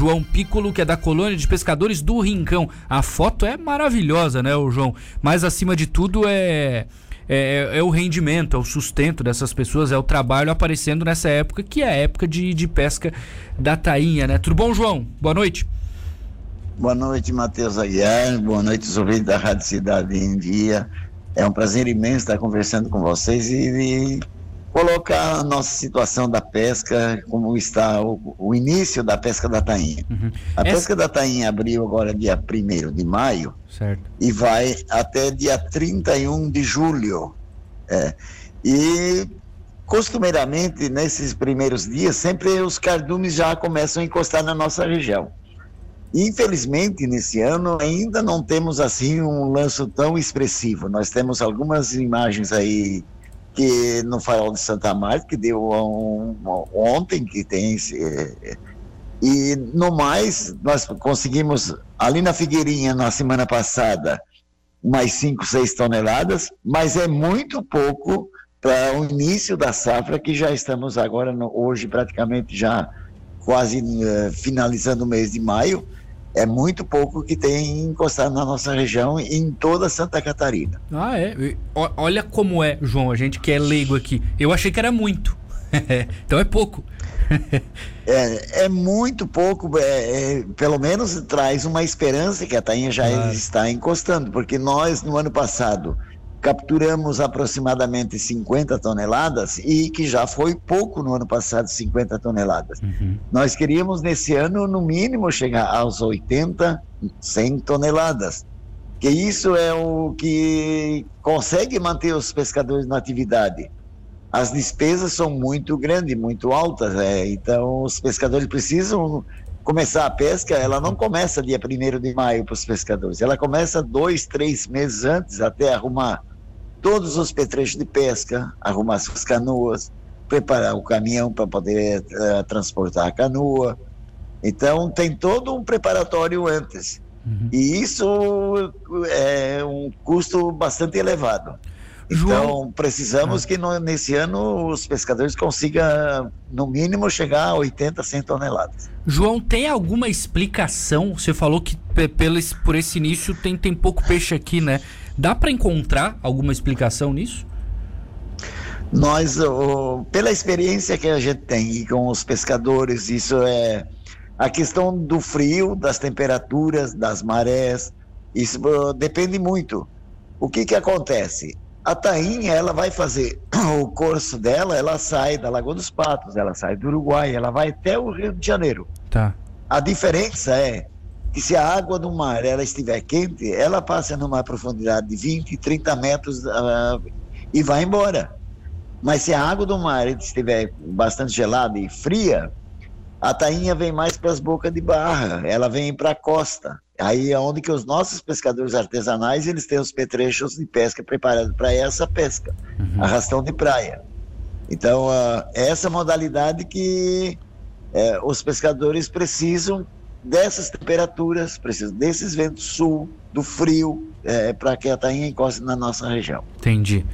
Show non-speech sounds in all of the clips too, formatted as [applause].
João Piccolo, que é da colônia de pescadores do Rincão. A foto é maravilhosa, né, o João? Mas acima de tudo é é, é, o rendimento, é o sustento dessas pessoas, é o trabalho aparecendo nessa época, que é a época de, de pesca da tainha, né? Tudo bom, João? Boa noite. Boa noite, Matheus Aguiar. Boa noite, ouvintes da Rádio Cidade em Dia. É um prazer imenso estar conversando com vocês e, e colocar a nossa situação da pesca, como está o, o início da pesca da tainha. Uhum. A Essa... pesca da tainha abriu agora dia 1 de maio certo. e vai até dia 31 de julho. É. E costumeiramente, nesses primeiros dias, sempre os cardumes já começam a encostar na nossa região. Infelizmente, nesse ano ainda não temos assim um lanço tão expressivo. Nós temos algumas imagens aí que no Farol de Santa Marta, que deu um, um, ontem, que tem é, e no mais, nós conseguimos ali na Figueirinha na semana passada mais 5, 6 toneladas, mas é muito pouco para o início da safra que já estamos agora no, hoje praticamente já quase uh, finalizando o mês de maio é muito pouco que tem encostado na nossa região e em toda Santa Catarina. Ah, é? Olha como é, João, a gente que é leigo aqui. Eu achei que era muito. [laughs] então é pouco. [laughs] é, é muito pouco, é, é, pelo menos traz uma esperança que a tainha já claro. está encostando, porque nós no ano passado capturamos aproximadamente 50 toneladas e que já foi pouco no ano passado, 50 toneladas. Uhum. Nós queríamos nesse ano, no mínimo, chegar aos 80, 100 toneladas. Que isso é o que consegue manter os pescadores na atividade. As despesas são muito grandes, muito altas, é, então os pescadores precisam começar a pesca, ela não começa dia 1 de maio para os pescadores, ela começa dois, três meses antes até arrumar todos os petrechos de pesca, arrumar as canoas, preparar o caminhão para poder uh, transportar a canoa. Então, tem todo um preparatório antes. Uhum. E isso é um custo bastante elevado. Então, precisamos ah. que no, nesse ano os pescadores consigam, no mínimo, chegar a 80, 100 toneladas. João, tem alguma explicação? Você falou que pelo, por esse início tem, tem pouco peixe aqui, né? Dá para encontrar alguma explicação nisso? Nós, oh, pela experiência que a gente tem com os pescadores, isso é a questão do frio, das temperaturas, das marés, isso depende muito. O que que acontece? A tainha, ela vai fazer [clears throat] o curso dela, ela sai da Lagoa dos Patos, ela sai do Uruguai, ela vai até o Rio de Janeiro. Tá. A diferença é que se a água do mar ela estiver quente, ela passa numa profundidade de 20, 30 metros uh, e vai embora. Mas se a água do mar estiver bastante gelada e fria, a tainha vem mais para as bocas de barra, ela vem para a costa. Aí é onde que os nossos pescadores artesanais, eles têm os petrechos de pesca preparados para essa pesca, uhum. arrastão de praia. Então, uh, essa modalidade que uh, os pescadores precisam dessas temperaturas, precisam desses ventos sul, do frio, uh, para que a tainha encoste na nossa região. Entendi.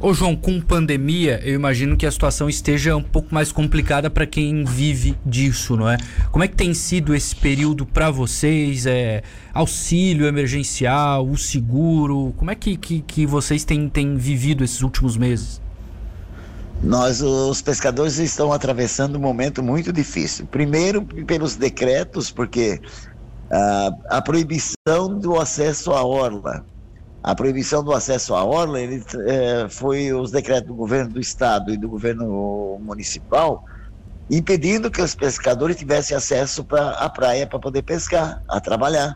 Ô João, com pandemia, eu imagino que a situação esteja um pouco mais complicada para quem vive disso, não é? Como é que tem sido esse período para vocês? É, auxílio emergencial, o seguro? Como é que, que, que vocês têm, têm vivido esses últimos meses? Nós, os pescadores, estão atravessando um momento muito difícil. Primeiro, pelos decretos, porque uh, a proibição do acesso à orla a proibição do acesso à orla ele, é, foi os decretos do governo do estado e do governo municipal impedindo que os pescadores tivessem acesso para a praia para poder pescar, a trabalhar.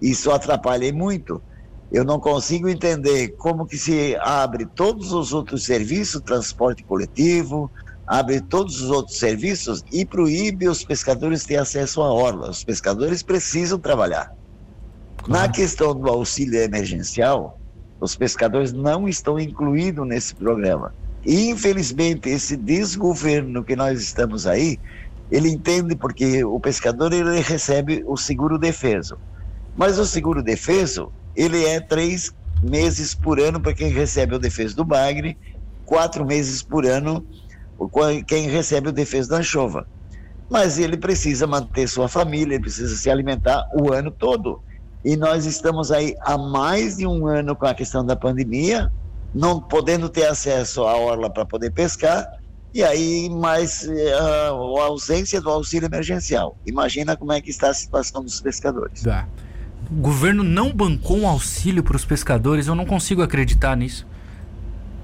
Isso atrapalha muito. Eu não consigo entender como que se abre todos os outros serviços, transporte coletivo, abre todos os outros serviços e proíbe os pescadores ter acesso à orla. Os pescadores precisam trabalhar. Na questão do auxílio emergencial, os pescadores não estão incluídos nesse programa. E, infelizmente, esse desgoverno que nós estamos aí, ele entende porque o pescador ele recebe o seguro defeso. Mas o seguro defeso, ele é três meses por ano para quem recebe o defeso do bagre, quatro meses por ano quem recebe o defeso da anchova. mas ele precisa manter sua família, ele precisa se alimentar o ano todo. E nós estamos aí há mais de um ano com a questão da pandemia, não podendo ter acesso à orla para poder pescar, e aí mais eh, a, a ausência do auxílio emergencial. Imagina como é que está a situação dos pescadores. Tá. O governo não bancou um auxílio para os pescadores, eu não consigo acreditar nisso.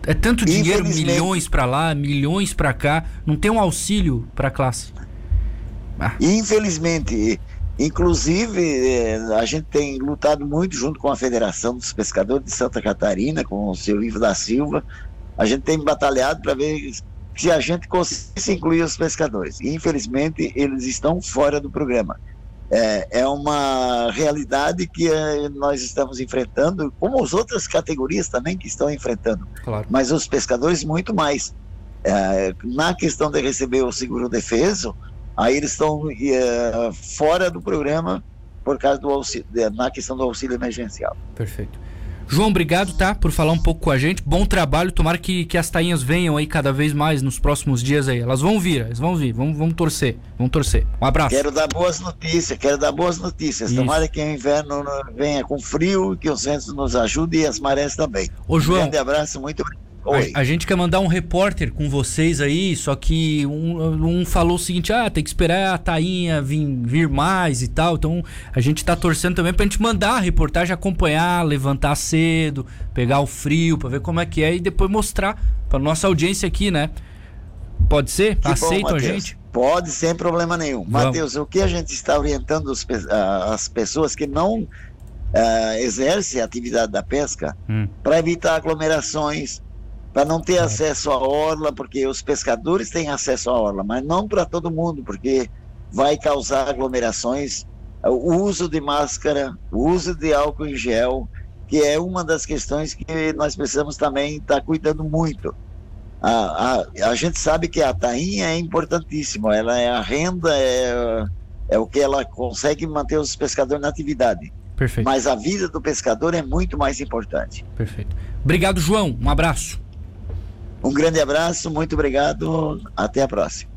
É tanto dinheiro, milhões para lá, milhões para cá, não tem um auxílio para a classe. Ah. Infelizmente, inclusive, eh, a gente tem lutado muito junto com a Federação dos Pescadores de Santa Catarina, com o seu Ivo da Silva. A gente tem batalhado para ver se a gente conseguisse incluir os pescadores. Infelizmente, eles estão fora do programa. É, é uma realidade que é, nós estamos enfrentando, como as outras categorias também que estão enfrentando. Claro. Mas os pescadores, muito mais. É, na questão de receber o seguro defeso, aí eles estão é, fora do programa por causa do auxílio, na questão do auxílio emergencial. Perfeito. João, obrigado, tá? Por falar um pouco com a gente. Bom trabalho. Tomara que, que as tainhas venham aí cada vez mais nos próximos dias aí. Elas vão vir, elas vão vir. Vamos, vamos torcer. Vamos torcer. Um abraço. Quero dar boas notícias, quero dar boas notícias. Isso. Tomara que o inverno venha com frio, que os ventos nos ajudem e as marés também. Ô, João. Um grande abraço, muito obrigado. A, a, gente quer mandar um repórter com vocês aí, só que um, um, falou o seguinte: ah, tem que esperar a Tainha vir, vir mais e tal. Então a gente tá torcendo também pra gente mandar a reportagem acompanhar, levantar cedo, pegar o frio pra ver como é que é e depois mostrar pra nossa audiência aqui, né? Pode ser? Que Aceitam bom, a gente? Pode, sem problema nenhum. Matheus, o que a gente está orientando os, as pessoas que não uh, exercem a atividade da pesca hum. para evitar aglomerações, para não ter acesso à orla, porque os pescadores têm acesso à orla, mas não para todo mundo, porque vai causar aglomerações. O uso de máscara, o uso de álcool em gel, que é uma das questões que nós precisamos também estar tá cuidando muito. A, a, a gente sabe que a tainha é importantíssima, ela é a renda, é, é o que ela consegue manter os pescadores na atividade. Perfeito. Mas a vida do pescador é muito mais importante. Perfeito. Obrigado, João. Um abraço. Um grande abraço, muito obrigado. Até a próxima.